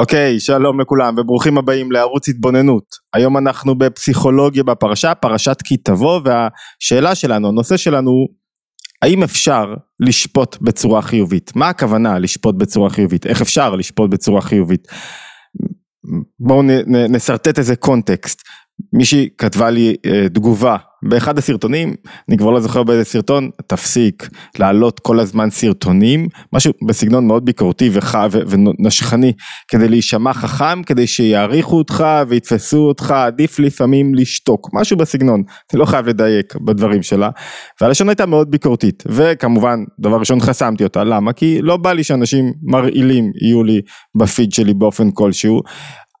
אוקיי, שלום לכולם וברוכים הבאים לערוץ התבוננות. היום אנחנו בפסיכולוגיה בפרשה, פרשת כי תבוא, והשאלה שלנו, הנושא שלנו האם אפשר לשפוט בצורה חיובית? מה הכוונה לשפוט בצורה חיובית? איך אפשר לשפוט בצורה חיובית? בואו נשרטט איזה קונטקסט. מישהי כתבה לי אה, תגובה באחד הסרטונים, אני כבר לא זוכר באיזה סרטון, תפסיק להעלות כל הזמן סרטונים, משהו בסגנון מאוד ביקורתי וח, ו, ונשכני, כדי להישמע חכם, כדי שיעריכו אותך ויתפסו אותך, עדיף לפעמים לשתוק, משהו בסגנון, אני לא חייב לדייק בדברים שלה, והלשון הייתה מאוד ביקורתית, וכמובן, דבר ראשון חסמתי אותה, למה? כי לא בא לי שאנשים מרעילים יהיו לי בפיד שלי באופן כלשהו,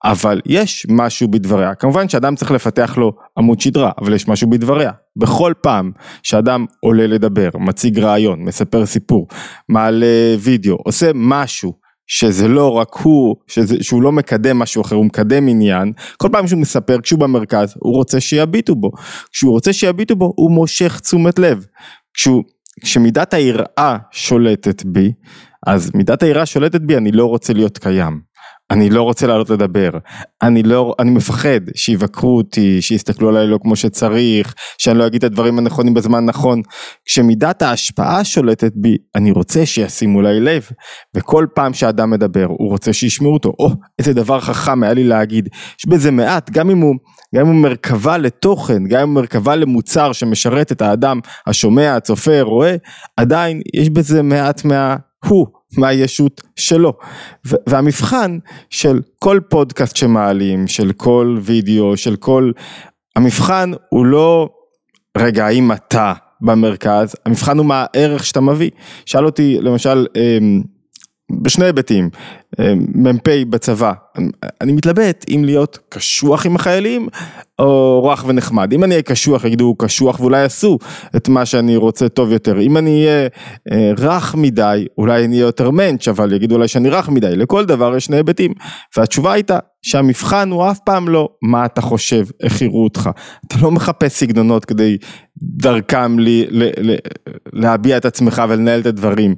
אבל יש משהו בדבריה, כמובן שאדם צריך לפתח לו עמוד שדרה, אבל יש משהו בדבריה. בכל פעם שאדם עולה לדבר, מציג רעיון, מספר סיפור, מעלה וידאו, עושה משהו שזה לא רק הוא, שזה, שהוא לא מקדם משהו אחר, הוא מקדם עניין, כל פעם שהוא מספר, כשהוא במרכז, הוא רוצה שיביטו בו. כשהוא רוצה שיביטו בו, הוא מושך תשומת לב. כשהוא, כשמידת היראה שולטת בי, אז מידת היראה שולטת בי, אני לא רוצה להיות קיים. אני לא רוצה לעלות לדבר, אני לא, אני מפחד שיבקרו אותי, שיסתכלו עליי לא כמו שצריך, שאני לא אגיד את הדברים הנכונים בזמן נכון. כשמידת ההשפעה שולטת בי, אני רוצה שישימו לי לב, וכל פעם שאדם מדבר, הוא רוצה שישמעו אותו, או, oh, איזה דבר חכם היה לי להגיד, יש בזה מעט, גם אם הוא, גם אם הוא מרכבה לתוכן, גם אם הוא מרכבה למוצר שמשרת את האדם השומע, הצופה, רואה, עדיין יש בזה מעט מה... הוא. מהישות שלו. והמבחן של כל פודקאסט שמעלים, של כל וידאו, של כל... המבחן הוא לא, רגע, האם אתה במרכז, המבחן הוא מה הערך שאתה מביא. שאל אותי למשל, אמ, בשני היבטים, אמ, מ"פ בצבא, אני מתלבט אם להיות קשוח עם החיילים או רך ונחמד, אם אני אהיה קשוח יגידו קשוח ואולי יעשו את מה שאני רוצה טוב יותר, אם אני אהיה אה, רך מדי אולי אני אהיה יותר מענץ' אבל יגידו אולי שאני רך מדי, לכל דבר יש שני היבטים, והתשובה הייתה שהמבחן הוא אף פעם לא מה אתה חושב, איך יראו אותך, אתה לא מחפש סגנונות כדי דרכם לי, ל, ל, להביע את עצמך ולנהל את הדברים,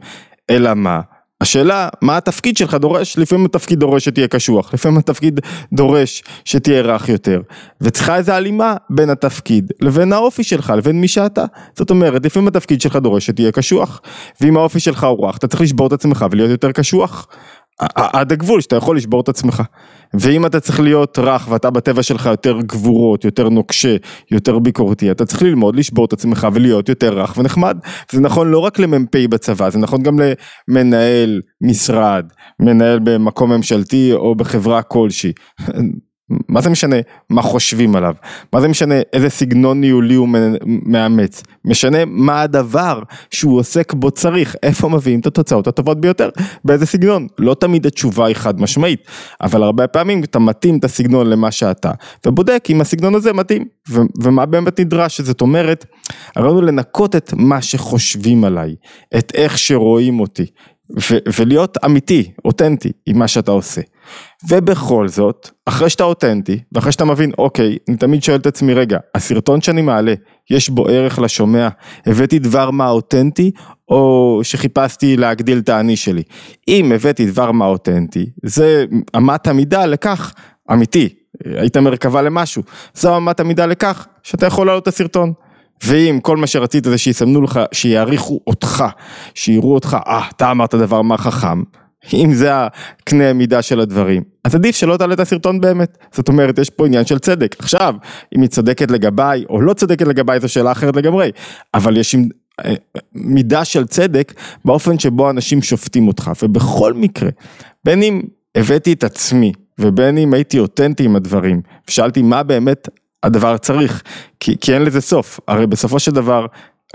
אלא מה? השאלה, מה התפקיד שלך דורש? לפעמים התפקיד דורש שתהיה קשוח, לפעמים התפקיד דורש שתהיה רך יותר. וצריכה איזו הלימה בין התפקיד לבין האופי שלך, לבין מי שאתה. זאת אומרת, לפעמים התפקיד שלך דורש שתהיה קשוח, ואם האופי שלך הוא רך, אתה צריך לשבור את עצמך ולהיות יותר קשוח. עד הגבול שאתה יכול לשבור את עצמך. ואם אתה צריך להיות רך ואתה בטבע שלך יותר גבורות, יותר נוקשה, יותר ביקורתי, אתה צריך ללמוד לשבור את עצמך ולהיות יותר רך ונחמד. זה נכון לא רק למ"פ בצבא, זה נכון גם למנהל משרד, מנהל במקום ממשלתי או בחברה כלשהי. מה זה משנה מה חושבים עליו? מה זה משנה איזה סגנון ניהולי הוא מאמץ? משנה מה הדבר שהוא עוסק בו צריך, איפה מביאים את התוצאות הטובות ביותר, באיזה סגנון. לא תמיד התשובה היא חד משמעית, אבל הרבה פעמים אתה מתאים את הסגנון למה שאתה, ובודק אם הסגנון הזה מתאים, ו- ומה באמת נדרש, זאת אומרת, הרעיון הוא לנקות את מה שחושבים עליי, את איך שרואים אותי, ו- ולהיות אמיתי, אותנטי, עם מה שאתה עושה. ובכל זאת, אחרי שאתה אותנטי, ואחרי שאתה מבין, אוקיי, אני תמיד שואל את עצמי, רגע, הסרטון שאני מעלה, יש בו ערך לשומע? הבאתי דבר מה אותנטי, או שחיפשתי להגדיל את האני שלי? אם הבאתי דבר מה אותנטי, זה אמת המידה לכך, אמיתי, היית מרכבה למשהו, זו אמת המידה לכך, שאתה יכול לעלות את הסרטון. ואם כל מה שרצית זה שיסמנו לך, שיעריכו אותך, שיראו אותך, אה, אתה אמרת דבר מה חכם, אם זה הקנה מידה של הדברים, אז עדיף שלא תעלה את הסרטון באמת. זאת אומרת, יש פה עניין של צדק. עכשיו, אם היא צודקת לגביי או לא צודקת לגביי, זו שאלה אחרת לגמרי. אבל יש אה, מידה של צדק באופן שבו אנשים שופטים אותך. ובכל מקרה, בין אם הבאתי את עצמי, ובין אם הייתי אותנטי עם הדברים, ושאלתי מה באמת הדבר צריך, כי, כי אין לזה סוף. הרי בסופו של דבר,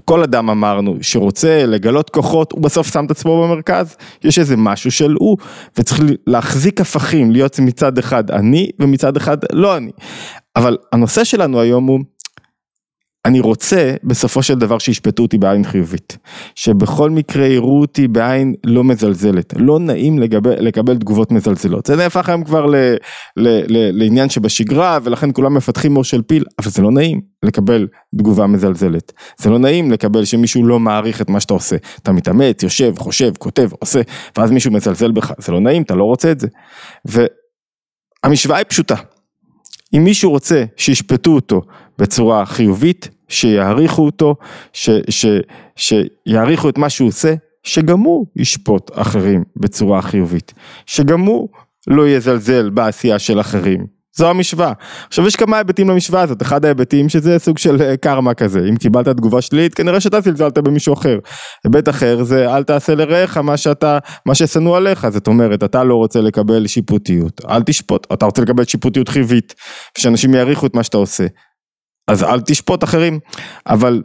כל אדם אמרנו שרוצה לגלות כוחות הוא בסוף שם את עצמו במרכז יש איזה משהו של הוא וצריך להחזיק הפכים להיות מצד אחד אני ומצד אחד לא אני אבל הנושא שלנו היום הוא אני רוצה בסופו של דבר שישפטו אותי בעין חיובית. שבכל מקרה יראו אותי בעין לא מזלזלת. לא נעים לגבי, לקבל תגובות מזלזלות. זה נהפך היום כבר ל, ל, ל, לעניין שבשגרה ולכן כולם מפתחים מור של פיל, אבל זה לא נעים לקבל תגובה מזלזלת. זה לא נעים לקבל שמישהו לא מעריך את מה שאתה עושה. אתה מתאמץ, יושב, חושב, כותב, עושה, ואז מישהו מזלזל בך. זה לא נעים, אתה לא רוצה את זה. והמשוואה היא פשוטה. אם מישהו רוצה שישפטו אותו בצורה חיובית, שיעריכו אותו, ש, ש, שיעריכו את מה שהוא עושה, שגם הוא ישפוט אחרים בצורה חיובית, שגם הוא לא יזלזל בעשייה של אחרים. זו המשוואה. עכשיו יש כמה היבטים למשוואה הזאת, אחד ההיבטים שזה סוג של אה, קרמה כזה, אם קיבלת תגובה שלילית כנראה שאתה זלזלת במישהו אחר. היבט אחר זה אל תעשה לרעך מה שאתה, מה ששנוא עליך, זאת אומרת אתה לא רוצה לקבל שיפוטיות, אל תשפוט, אתה רוצה לקבל שיפוטיות חיובית, שאנשים יעריכו את מה שאתה עושה, אז אל תשפוט אחרים, אבל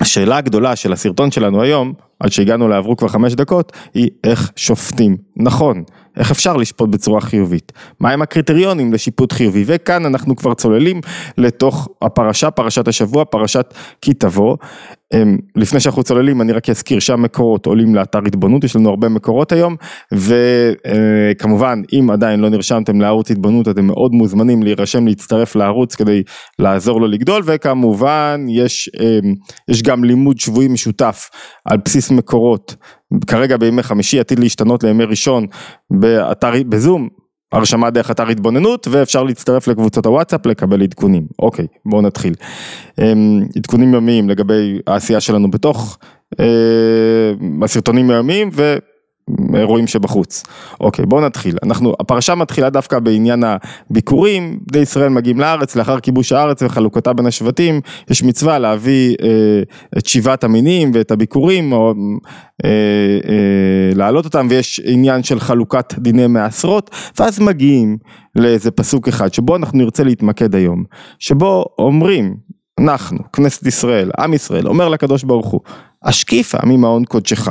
השאלה הגדולה של הסרטון שלנו היום, עד שהגענו לעברו כבר חמש דקות, היא איך שופטים נכון. איך אפשר לשפוט בצורה חיובית? מהם הקריטריונים לשיפוט חיובי? וכאן אנחנו כבר צוללים לתוך הפרשה, פרשת השבוע, פרשת כי תבוא. אמ, לפני שאנחנו צוללים אני רק אזכיר שהמקורות עולים לאתר התבוננות, יש לנו הרבה מקורות היום, וכמובן אם עדיין לא נרשמתם לערוץ התבוננות אתם מאוד מוזמנים להירשם להצטרף לערוץ כדי לעזור לו לגדול, וכמובן יש, אמ, יש גם לימוד שבועי משותף על בסיס מקורות. כרגע בימי חמישי עתיד להשתנות לימי ראשון באתר, בזום, הרשמה דרך אתר התבוננות ואפשר להצטרף לקבוצות הוואטסאפ לקבל עדכונים. אוקיי, בואו נתחיל. אמ, עדכונים יומיים לגבי העשייה שלנו בתוך אה, הסרטונים היומיים ו... אירועים שבחוץ. אוקיי, בואו נתחיל. אנחנו, הפרשה מתחילה דווקא בעניין הביקורים, בני ישראל מגיעים לארץ, לאחר כיבוש הארץ וחלוקתה בין השבטים, יש מצווה להביא אה, את שבעת המינים ואת הביקורים, או אה, אה, להעלות אותם, ויש עניין של חלוקת דיני מעשרות, ואז מגיעים לאיזה פסוק אחד, שבו אנחנו נרצה להתמקד היום, שבו אומרים, אנחנו, כנסת ישראל, עם ישראל, אומר לקדוש ברוך הוא, השקיפה ממעון קודשך.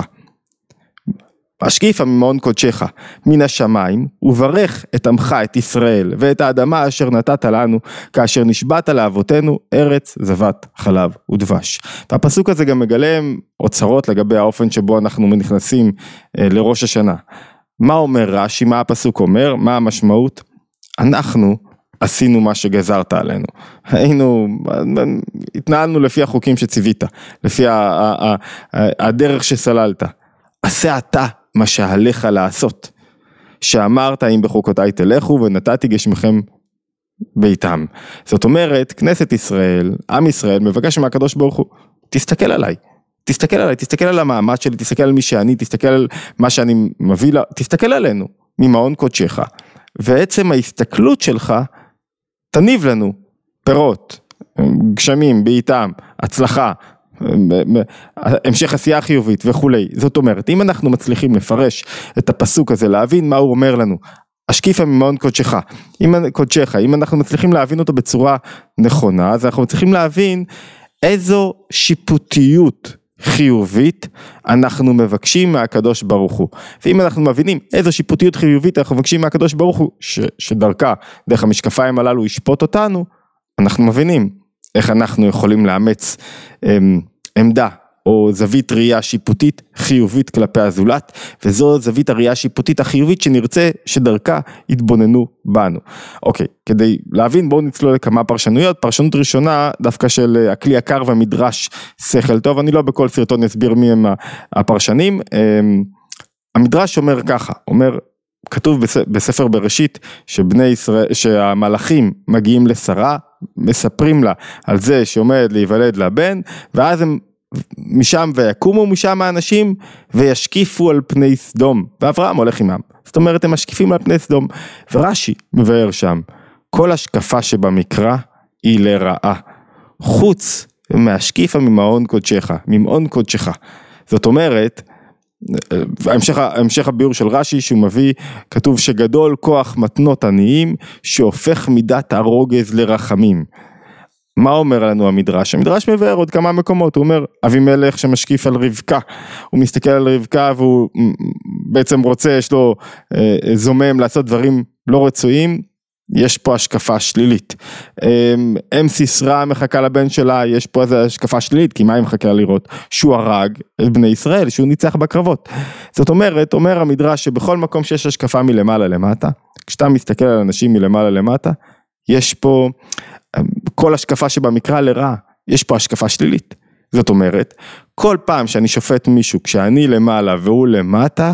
השקיפה ממעון קודשך מן השמיים וברך את עמך את ישראל ואת האדמה אשר נתת לנו כאשר נשבעת לאבותינו ארץ זבת חלב ודבש. והפסוק הזה גם מגלם אוצרות לגבי האופן שבו אנחנו נכנסים אה, לראש השנה. מה אומר רש"י, מה הפסוק אומר, מה המשמעות? אנחנו עשינו מה שגזרת עלינו. היינו, התנהלנו לפי החוקים שציווית, לפי הדרך שסללת. עשה אתה מה שעליך לעשות. שאמרת אם בחוקותיי תלכו ונתתי גשמכם ביתם. זאת אומרת, כנסת ישראל, עם ישראל, מבקש מהקדוש ברוך הוא, תסתכל עליי. תסתכל עליי, תסתכל על המעמד שלי, תסתכל על מי שאני, תסתכל על מה שאני מביא, לה, תסתכל עלינו, ממעון קודשך. ועצם ההסתכלות שלך תניב לנו פירות, גשמים, בעיטם, הצלחה, המשך עשייה חיובית וכולי. זאת אומרת, אם אנחנו מצליחים לפרש את הפסוק הזה, להבין מה הוא אומר לנו, השקיפה ממעון קודשך, אם, קודשך, אם אנחנו מצליחים להבין אותו בצורה נכונה, אז אנחנו מצליחים להבין איזו שיפוטיות חיובית אנחנו מבקשים מהקדוש ברוך הוא. ואם אנחנו מבינים איזו שיפוטיות חיובית אנחנו מבקשים מהקדוש ברוך הוא, ש, שדרכה, דרך המשקפיים הללו ישפוט אותנו, אנחנו מבינים איך אנחנו יכולים לאמץ אמ, עמדה או זווית ראייה שיפוטית חיובית כלפי הזולת, וזו זווית הראייה השיפוטית החיובית שנרצה שדרכה יתבוננו בנו. אוקיי, כדי להבין בואו נצלול לכמה פרשנויות, פרשנות ראשונה דווקא של אה, הכלי הקר והמדרש שכל טוב, אני לא בכל סרטון אסביר מי הם הפרשנים, אמ, המדרש אומר ככה, אומר כתוב בספר בראשית שבני ישראל, שהמלאכים מגיעים לשרה, מספרים לה על זה שעומד להיוולד לה בן, ואז הם משם ויקומו משם האנשים וישקיפו על פני סדום, ואברהם הולך עמם. זאת אומרת הם משקיפים על פני סדום, ורש"י מבאר שם, כל השקפה שבמקרא היא לרעה, חוץ מהשקיפה ממעון קודשך, ממעון קודשך. זאת אומרת, המשך, המשך הביאור של רש"י שהוא מביא, כתוב שגדול כוח מתנות עניים שהופך מידת הרוגז לרחמים. מה אומר לנו המדרש? המדרש מבאר עוד כמה מקומות, הוא אומר אבימלך שמשקיף על רבקה, הוא מסתכל על רבקה והוא בעצם רוצה, יש לו אה, זומם לעשות דברים לא רצויים, יש פה השקפה שלילית. אם סיסרא מחכה לבן שלה, יש פה איזו השקפה שלילית, כי מה היא מחכה לראות? שהוא הרג את בני ישראל, שהוא ניצח בקרבות. זאת אומרת, אומר המדרש שבכל מקום שיש השקפה מלמעלה למטה, כשאתה מסתכל על אנשים מלמעלה למטה, יש פה כל השקפה שבמקרא לרעה, יש פה השקפה שלילית. זאת אומרת, כל פעם שאני שופט מישהו כשאני למעלה והוא למטה,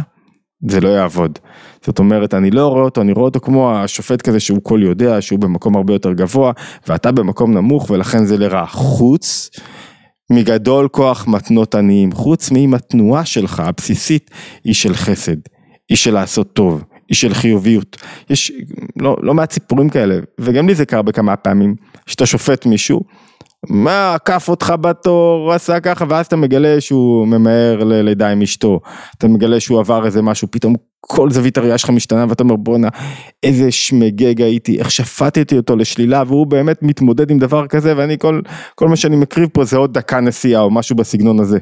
זה לא יעבוד. זאת אומרת, אני לא רואה אותו, אני רואה אותו כמו השופט כזה שהוא כל יודע, שהוא במקום הרבה יותר גבוה, ואתה במקום נמוך ולכן זה לרע. חוץ מגדול כוח מתנות עניים, חוץ מאם התנועה שלך הבסיסית היא של חסד, היא של לעשות טוב, היא של חיוביות. יש לא, לא מעט סיפורים כאלה, וגם לי זה קרה בכמה פעמים, שאתה שופט מישהו, מה, עקף אותך בתור, עשה ככה, ואז אתה מגלה שהוא ממהר ללידה עם אשתו, אתה מגלה שהוא עבר איזה משהו, פתאום כל זווית הראייה שלך משתנה ואתה אומר בואנה איזה שמגג הייתי, איך שפטתי אותו לשלילה והוא באמת מתמודד עם דבר כזה ואני כל, כל מה שאני מקריב פה זה עוד דקה נסיעה או משהו בסגנון הזה.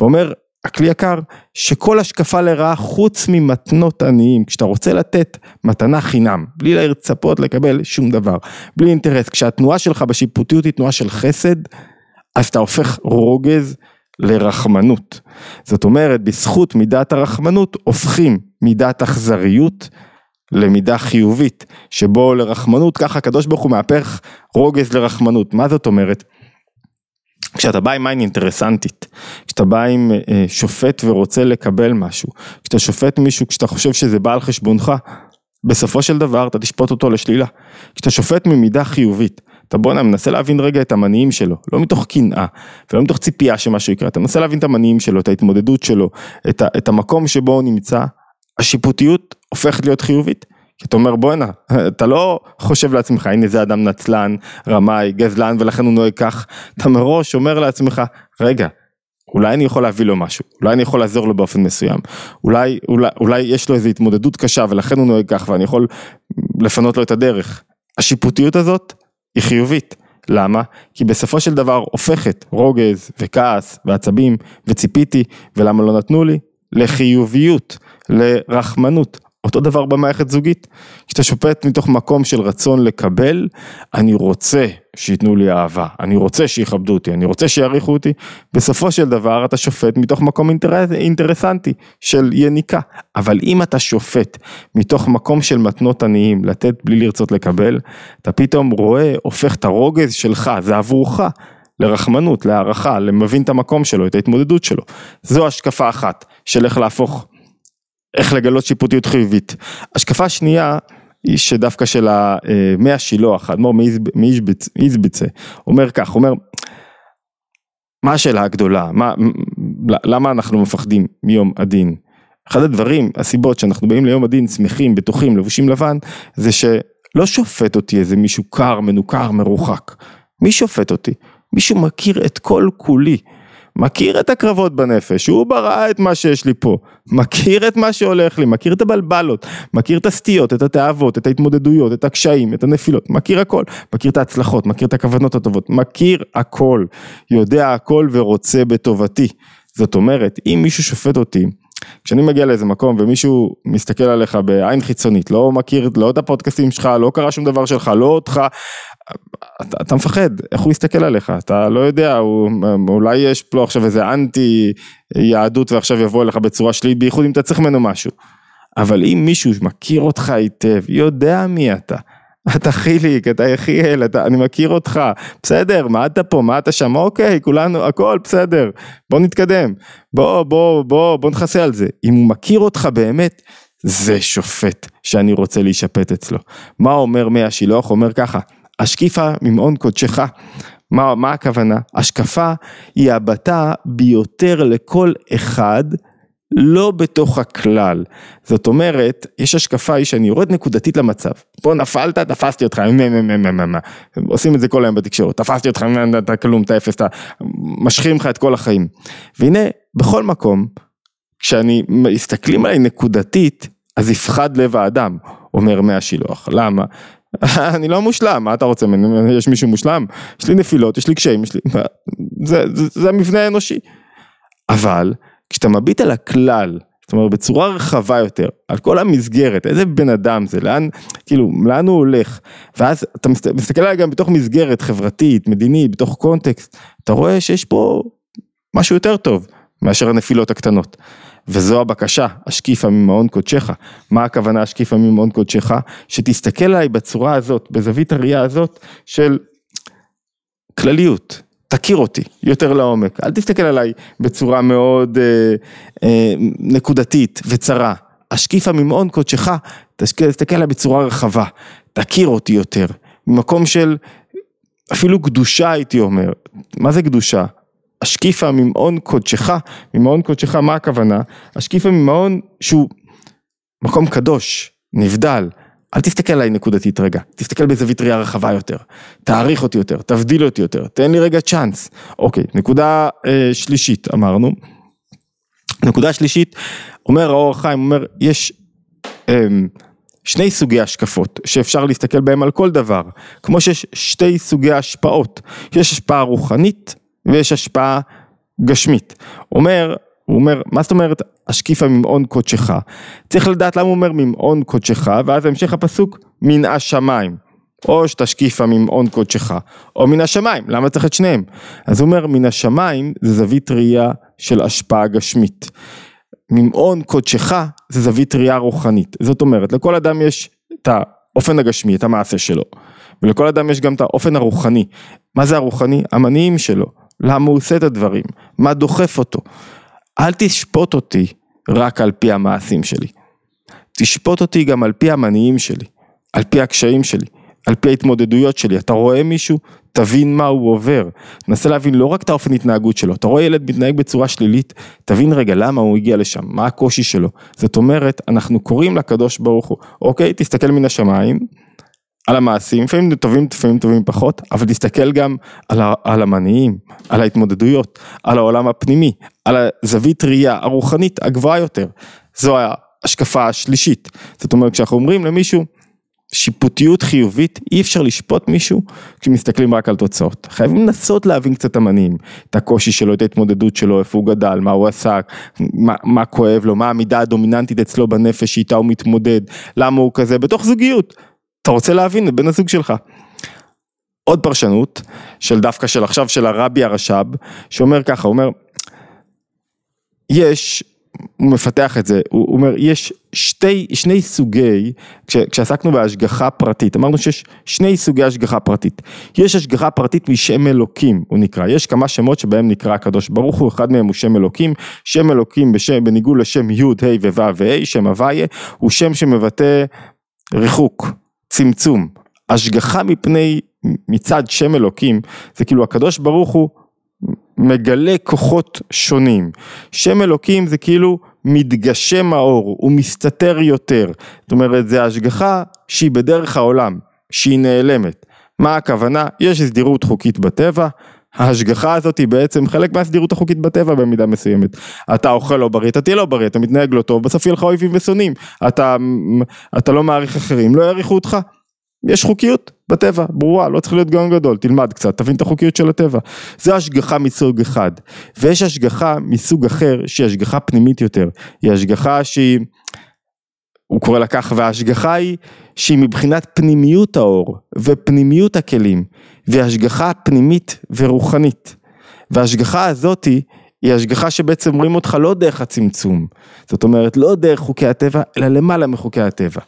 ואומר הכלי יקר, שכל השקפה לרעה חוץ ממתנות עניים, כשאתה רוצה לתת מתנה חינם, בלי לצפות לקבל שום דבר, בלי אינטרס, כשהתנועה שלך בשיפוטיות היא תנועה של חסד, אז אתה הופך רוגז לרחמנות. זאת אומרת, בזכות מידת הרחמנות הופכים מידת אכזריות למידה חיובית, שבו לרחמנות, ככה הקדוש ברוך הוא מהפך רוגז לרחמנות. מה זאת אומרת? כשאתה בא עם עין אינטרסנטית, כשאתה בא עם אה, שופט ורוצה לקבל משהו, כשאתה שופט מישהו כשאתה חושב שזה בא על חשבונך, בסופו של דבר אתה תשפוט אותו לשלילה. כשאתה שופט ממידה חיובית, אתה בואנה מנסה להבין רגע את המניעים שלו, לא מתוך קנאה ולא מתוך ציפייה שמשהו יקרה, אתה מנסה להבין את המניעים שלו, את ההתמודדות שלו, את, ה, את המקום שבו הוא נמצא, השיפוטיות הופכת להיות חיובית. כי אתה אומר בואנה, אתה לא חושב לעצמך הנה זה אדם נצלן, רמאי, גזלן ולכן הוא נוהג כך, אתה מראש אומר לעצמך רגע, אולי אני יכול להביא לו משהו, אולי אני יכול לעזור לו באופן מסוים, אולי, אולי, אולי יש לו איזו התמודדות קשה ולכן הוא נוהג כך ואני יכול לפנות לו את הדרך. השיפוטיות הזאת היא חיובית. למה? כי בסופו של דבר הופכת רוגז וכעס ועצבים וציפיתי ולמה לא נתנו לי לחיוביות, לרחמנות. אותו דבר במערכת זוגית, כשאתה שופט מתוך מקום של רצון לקבל, אני רוצה שייתנו לי אהבה, אני רוצה שיכבדו אותי, אני רוצה שיעריכו אותי, בסופו של דבר אתה שופט מתוך מקום אינטרס, אינטרסנטי של יניקה, אבל אם אתה שופט מתוך מקום של מתנות עניים, לתת בלי לרצות לקבל, אתה פתאום רואה, הופך את הרוגז שלך, זה עבורך. לרחמנות, להערכה, למבין את המקום שלו, את ההתמודדות שלו. זו השקפה אחת של איך להפוך איך לגלות שיפוטיות חיובית. השקפה שנייה היא שדווקא של המי השילוח, האדמו"ר מאיזביצה, אומר כך, אומר, מה השאלה הגדולה, מה, למה אנחנו מפחדים מיום הדין? אחד הדברים, הסיבות שאנחנו באים ליום הדין שמחים, בטוחים, לבושים לבן, זה שלא שופט אותי איזה מישהו קר, מנוכר, מרוחק. מי שופט אותי? מישהו מכיר את כל כולי. מכיר את הקרבות בנפש, הוא ברא את מה שיש לי פה, מכיר את מה שהולך לי, מכיר את הבלבלות, מכיר את הסטיות, את התאוות, את ההתמודדויות, את הקשיים, את הנפילות, מכיר הכל, מכיר את ההצלחות, מכיר את הכוונות הטובות, מכיר הכל, יודע הכל ורוצה בטובתי. זאת אומרת, אם מישהו שופט אותי, כשאני מגיע לאיזה מקום ומישהו מסתכל עליך בעין חיצונית, לא מכיר, לא את הפודקאסטים שלך, לא קרה שום דבר שלך, לא אותך, אתה, אתה מפחד, איך הוא יסתכל עליך, אתה לא יודע, הוא, אולי יש פה עכשיו איזה אנטי יהדות ועכשיו יבוא אליך בצורה שלילית, בייחוד אם אתה צריך ממנו משהו. אבל אם מישהו מכיר אותך היטב, יודע מי אתה, אתה חיליק, אתה יחיאל, אתה, אני מכיר אותך, בסדר, מה אתה פה, מה אתה שם, אוקיי, כולנו, הכל בסדר, בוא נתקדם, בוא, בוא, בוא, בוא נכסה על זה. אם הוא מכיר אותך באמת, זה שופט שאני רוצה להישפט אצלו. מה אומר מי השילוח? אומר ככה, השקיפה ממעון קודשך. מה, מה הכוונה? השקפה היא הבטה ביותר לכל אחד, לא בתוך הכלל. זאת אומרת, יש השקפה היא שאני יורד נקודתית למצב. פה נפלת, תפסתי אותך, עושים את זה כל היום בתקשורת, תפסתי אותך, אתה כלום, אתה אפס, אתה משכים לך את כל החיים. והנה, בכל מקום, כשאני, מסתכלים עליי נקודתית, אז יפחד לב האדם, אומר מהשילוח. למה? אני לא מושלם, מה אתה רוצה ממני? יש מישהו מושלם? יש לי נפילות, יש לי קשיים, יש לי... זה, זה, זה המבנה האנושי. אבל כשאתה מביט על הכלל, זאת אומרת בצורה רחבה יותר, על כל המסגרת, איזה בן אדם זה, לאן, כאילו, לאן הוא הולך, ואז אתה מסתכל עליי גם בתוך מסגרת חברתית, מדינית, בתוך קונטקסט, אתה רואה שיש פה משהו יותר טוב מאשר הנפילות הקטנות. וזו הבקשה, השקיפה ממעון קודשך. מה הכוונה השקיפה ממעון קודשך? שתסתכל עליי בצורה הזאת, בזווית הראייה הזאת של כלליות, תכיר אותי יותר לעומק, אל תסתכל עליי בצורה מאוד אה, אה, נקודתית וצרה. השקיפה ממעון קודשך, תסתכל עליי בצורה רחבה, תכיר אותי יותר, ממקום של אפילו קדושה הייתי אומר, מה זה קדושה? השקיפה ממעון קודשך, ממעון קודשך מה הכוונה? השקיפה ממעון שהוא מקום קדוש, נבדל, אל תסתכל עליי נקודתית רגע, תסתכל בזווית ראייה רחבה יותר, תעריך אותי יותר, תבדיל אותי יותר, תן לי רגע צ'אנס. אוקיי, נקודה אה, שלישית אמרנו. נקודה שלישית, אומר האור החיים, אומר, יש אה, שני סוגי השקפות שאפשר להסתכל בהם על כל דבר, כמו שיש שתי סוגי השפעות, יש השפעה רוחנית ויש השפעה גשמית. אומר, הוא אומר, מה זאת אומרת השקיפה ממעון קודשך? צריך לדעת למה הוא אומר ממעון קודשך, ואז המשך הפסוק מן השמיים. או שתשקיפה ממעון קודשך, או מן השמיים, למה צריך את שניהם? אז הוא אומר, מן השמיים זה זווית ראייה של השפעה גשמית. ממעון קודשך זה זווית ראייה רוחנית. זאת אומרת, לכל אדם יש את האופן הגשמי, את המעשה שלו, ולכל אדם יש גם את האופן הרוחני. מה זה הרוחני? המניעים שלו, למה הוא עושה את הדברים, מה דוחף אותו. אל תשפוט אותי רק על פי המעשים שלי. תשפוט אותי גם על פי המניעים שלי, על פי הקשיים שלי, על פי ההתמודדויות שלי. אתה רואה מישהו, תבין מה הוא עובר. תנסה להבין לא רק את האופן התנהגות שלו, אתה רואה ילד מתנהג בצורה שלילית, תבין רגע למה הוא הגיע לשם, מה הקושי שלו. זאת אומרת, אנחנו קוראים לקדוש ברוך הוא, אוקיי, תסתכל מן השמיים, על המעשים, לפעמים טובים, לפעמים טובים פחות, אבל תסתכל גם על, על המניעים, על ההתמודדויות, על העולם הפנימי, על הזווית ראייה הרוחנית הגבוהה יותר. זו ההשקפה השלישית. זאת אומרת, כשאנחנו אומרים למישהו, שיפוטיות חיובית, אי אפשר לשפוט מישהו כשמסתכלים רק על תוצאות. חייבים לנסות להבין קצת המניעים, את הקושי שלו, את ההתמודדות שלו, איפה הוא גדל, מה הוא עשה, מה, מה כואב לו, מה המידה הדומיננטית אצלו בנפש שאיתה הוא מתמודד, למה הוא כזה, בתוך זוגיות. אתה רוצה להבין את בן הזוג שלך. עוד פרשנות של דווקא של עכשיו של הרבי הרש"ב שאומר ככה, הוא אומר יש, הוא מפתח את זה, הוא אומר יש שתי, שני סוגי, כש, כשעסקנו בהשגחה פרטית, אמרנו שיש שני סוגי השגחה פרטית, יש השגחה פרטית משם אלוקים, הוא נקרא, יש כמה שמות שבהם נקרא הקדוש ברוך הוא, אחד מהם הוא שם אלוקים, שם אלוקים בשם, בניגוד לשם י' ה' וו' וה', שם הוויה, הוא שם שמבטא ריחוק, צמצום, השגחה מפני, מצד שם אלוקים, זה כאילו הקדוש ברוך הוא מגלה כוחות שונים. שם אלוקים זה כאילו מתגשם האור, הוא מסתתר יותר. זאת אומרת, זה השגחה שהיא בדרך העולם, שהיא נעלמת. מה הכוונה? יש סדירות חוקית בטבע, ההשגחה הזאת היא בעצם חלק מהסדירות החוקית בטבע במידה מסוימת. אתה אוכל לא בריא, אתה תהיה לא בריא, אתה מתנהג לא טוב, בסוף יהיה לך אויבים ושונאים. אתה, אתה לא מעריך אחרים, לא יעריכו אותך. יש חוקיות בטבע, ברורה, לא צריך להיות גאון גדול, תלמד קצת, תבין את החוקיות של הטבע. זה השגחה מסוג אחד. ויש השגחה מסוג אחר, שהיא השגחה פנימית יותר. היא השגחה שהיא, הוא קורא לה כך, וההשגחה היא שהיא מבחינת פנימיות האור ופנימיות הכלים. והשגחה פנימית ורוחנית. וההשגחה הזאתי היא השגחה שבעצם רואים אותך לא דרך הצמצום, זאת אומרת לא דרך חוקי הטבע, אלא למעלה מחוקי הטבע.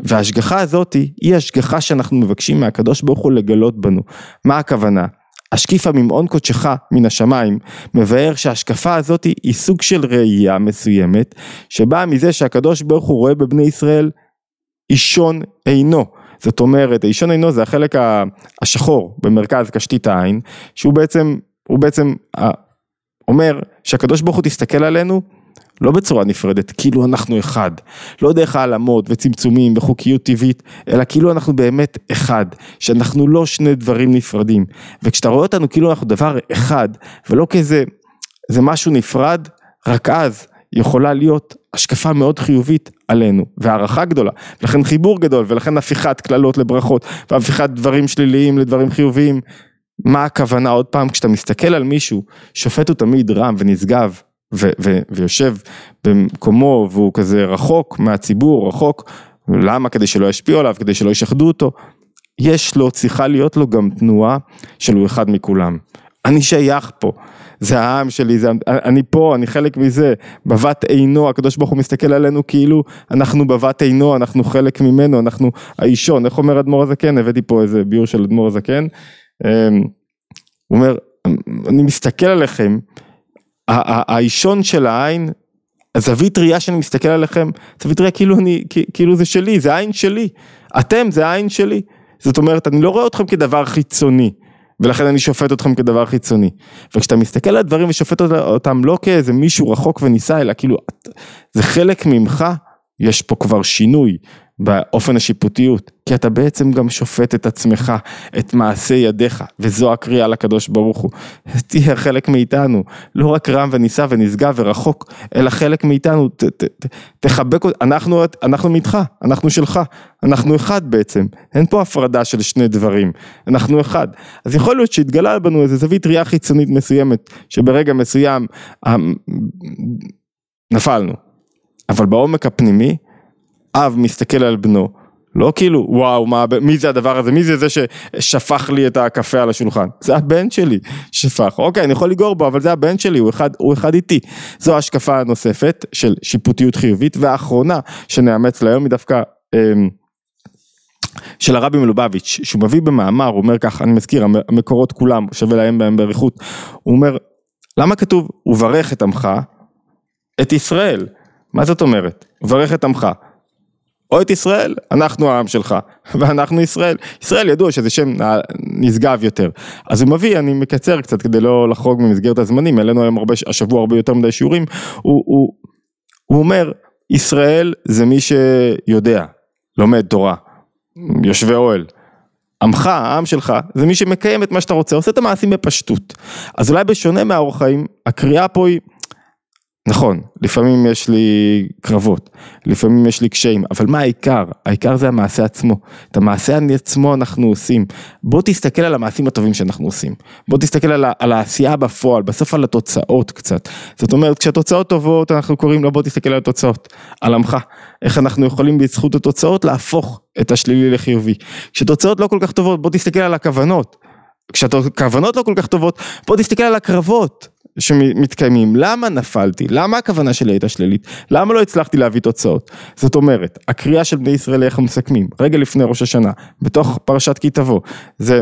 וההשגחה הזאתי היא השגחה שאנחנו מבקשים מהקדוש ברוך הוא לגלות בנו. מה הכוונה? השקיפה ממעון קודשך מן השמיים מבאר שההשקפה הזאת היא סוג של ראייה מסוימת שבאה מזה שהקדוש ברוך הוא רואה בבני ישראל אישון עינו זאת אומרת, האישון עינו זה החלק השחור במרכז קשתית העין, שהוא בעצם, הוא בעצם אומר שהקדוש ברוך הוא תסתכל עלינו לא בצורה נפרדת, כאילו אנחנו אחד, לא דרך העלמות וצמצומים וחוקיות טבעית, אלא כאילו אנחנו באמת אחד, שאנחנו לא שני דברים נפרדים. וכשאתה רואה אותנו כאילו אנחנו דבר אחד, ולא כאיזה, זה משהו נפרד, רק אז יכולה להיות השקפה מאוד חיובית עלינו, והערכה גדולה, ולכן חיבור גדול, ולכן הפיכת קללות לברכות, והפיכת דברים שליליים לדברים חיוביים. מה הכוונה עוד פעם, כשאתה מסתכל על מישהו, שופט הוא תמיד רם ונשגב, ו- ו- ויושב במקומו והוא כזה רחוק מהציבור, רחוק, למה? כדי שלא ישפיעו עליו, כדי שלא ישחדו אותו. יש לו, צריכה להיות לו גם תנועה של הוא אחד מכולם. אני שייך פה, זה העם שלי, זה, אני פה, אני חלק מזה, בבת עינו, הקדוש ברוך הוא מסתכל עלינו כאילו אנחנו בבת עינו, אנחנו חלק ממנו, אנחנו האישון, איך אומר אדמו"ר הזקן? הבאתי פה איזה ביור של אדמו"ר הזקן, אמ, הוא אומר, אני מסתכל עליכם, האישון של העין, הזווית ראייה שאני מסתכל עליכם, זווית ראייה כאילו אני, כאילו זה שלי, זה העין שלי, אתם זה העין שלי, זאת אומרת אני לא רואה אתכם כדבר חיצוני, ולכן אני שופט אתכם כדבר חיצוני. וכשאתה מסתכל על הדברים ושופט אותם לא כאיזה מישהו רחוק ונישא, אלא כאילו זה חלק ממך, יש פה כבר שינוי באופן השיפוטיות, כי אתה בעצם גם שופט את עצמך, את מעשי ידיך, וזו הקריאה לקדוש ברוך הוא. תהיה חלק מאיתנו, לא רק רם ונישא ונשגב ורחוק, אלא חלק מאיתנו, ת, ת, ת, תחבק אותנו, אנחנו, אנחנו מאיתך, אנחנו שלך, אנחנו אחד בעצם, אין פה הפרדה של שני דברים, אנחנו אחד. אז יכול להיות שהתגלה בנו איזה זווית ראייה חיצונית מסוימת, שברגע מסוים נפלנו, אבל בעומק הפנימי, אב מסתכל על בנו, לא כאילו וואו מה, מי זה הדבר הזה, מי זה זה ששפך לי את הקפה על השולחן, זה הבן שלי שפך, אוקיי אני יכול לגור בו אבל זה הבן שלי, הוא אחד, הוא אחד איתי, זו השקפה נוספת של שיפוטיות חיובית והאחרונה שנאמץ להיום היא דווקא אמ, של הרבי מלובביץ', שהוא מביא במאמר, הוא אומר כך, אני מזכיר, המקורות כולם, שווה להם בהם באריכות, הוא אומר, למה כתוב, וברך את עמך, את ישראל, מה זאת אומרת? וברך את עמך. או את ישראל, אנחנו העם שלך, ואנחנו ישראל. ישראל ידוע שזה שם נשגב יותר. אז הוא מביא, אני מקצר קצת כדי לא לחרוג ממסגרת הזמנים, העלינו היום הרבה, השבוע הרבה יותר מדי שיעורים, הוא, הוא, הוא אומר, ישראל זה מי שיודע, לומד תורה, יושבי אוהל. עמך, העם שלך, זה מי שמקיים את מה שאתה רוצה, עושה את המעשים בפשטות. אז אולי בשונה מהאורח הקריאה פה היא נכון, לפעמים יש לי קרבות, לפעמים יש לי קשיים, אבל מה העיקר? העיקר זה המעשה עצמו. את המעשה עצמו אנחנו עושים. בוא תסתכל על המעשים הטובים שאנחנו עושים. בוא תסתכל על, על העשייה בפועל, בסוף על התוצאות קצת. זאת אומרת, כשהתוצאות טובות, אנחנו קוראים לו בוא תסתכל על התוצאות, על עמך. איך אנחנו יכולים בזכות התוצאות להפוך את השלילי לחיובי. כשתוצאות לא כל כך טובות, בוא תסתכל על הכוונות. כשהכוונות לא כל כך טובות, בוא תסתכל על הקרבות. שמתקיימים, למה נפלתי? למה הכוונה שלי הייתה שלילית? למה לא הצלחתי להביא תוצאות? זאת אומרת, הקריאה של בני ישראל איך מסכמים, רגע לפני ראש השנה, בתוך פרשת כי תבוא, זה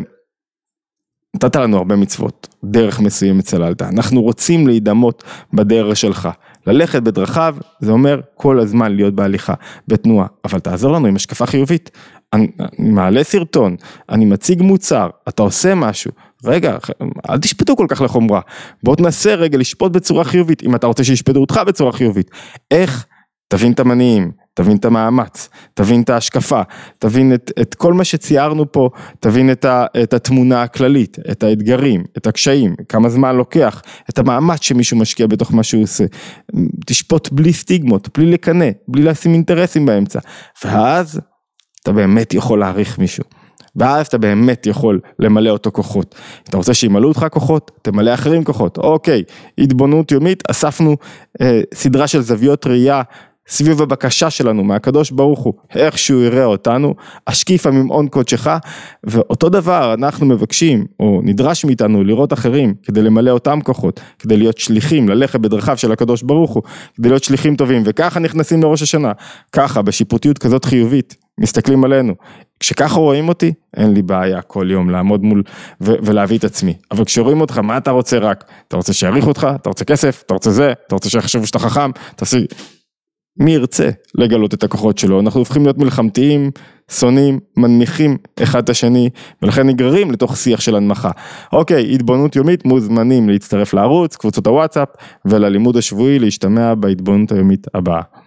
נתת לנו הרבה מצוות, דרך מסוימת צללת, אנחנו רוצים להידמות בדרך שלך, ללכת בדרכיו, זה אומר כל הזמן להיות בהליכה, בתנועה, אבל תעזור לנו עם השקפה חיובית, אני, אני מעלה סרטון, אני מציג מוצר, אתה עושה משהו, רגע, אל תשפטו כל כך לחומרה, בוא תנסה רגע לשפוט בצורה חיובית, אם אתה רוצה שישפטו אותך בצורה חיובית, איך? תבין את המניעים, תבין את המאמץ, תבין את ההשקפה, תבין את, את כל מה שציירנו פה, תבין את, ה, את התמונה הכללית, את האתגרים, את הקשיים, כמה זמן לוקח, את המאמץ שמישהו משקיע בתוך מה שהוא עושה, תשפוט בלי סטיגמות, בלי לקנא, בלי לשים אינטרסים באמצע, ואז אתה באמת יכול להעריך מישהו. ואז אתה באמת יכול למלא אותו כוחות. אתה רוצה שימלאו אותך כוחות, תמלא אחרים כוחות. אוקיי, התבוננות יומית, אספנו אה, סדרה של זוויות ראייה סביב הבקשה שלנו מהקדוש ברוך הוא, איך שהוא יראה אותנו, השקיפה ממעון קודשך, ואותו דבר אנחנו מבקשים, או נדרש מאיתנו לראות אחרים, כדי למלא אותם כוחות, כדי להיות שליחים, ללכת בדרכיו של הקדוש ברוך הוא, כדי להיות שליחים טובים, וככה נכנסים לראש השנה, ככה, בשיפוטיות כזאת חיובית, מסתכלים עלינו. כשככה רואים אותי, אין לי בעיה כל יום לעמוד מול ולהביא את עצמי. אבל כשרואים אותך, מה אתה רוצה רק? אתה רוצה שיעריכו אותך? אתה רוצה כסף? אתה רוצה זה? אתה רוצה שיחשבו שאתה חכם? תעשי... מי ירצה לגלות את הכוחות שלו? אנחנו הופכים להיות מלחמתיים, שונאים, מנמיכים אחד את השני, ולכן נגררים לתוך שיח של הנמכה. אוקיי, התבוננות יומית, מוזמנים להצטרף לערוץ, קבוצות הוואטסאפ, וללימוד השבועי להשתמע בהתבוננות היומית הבאה.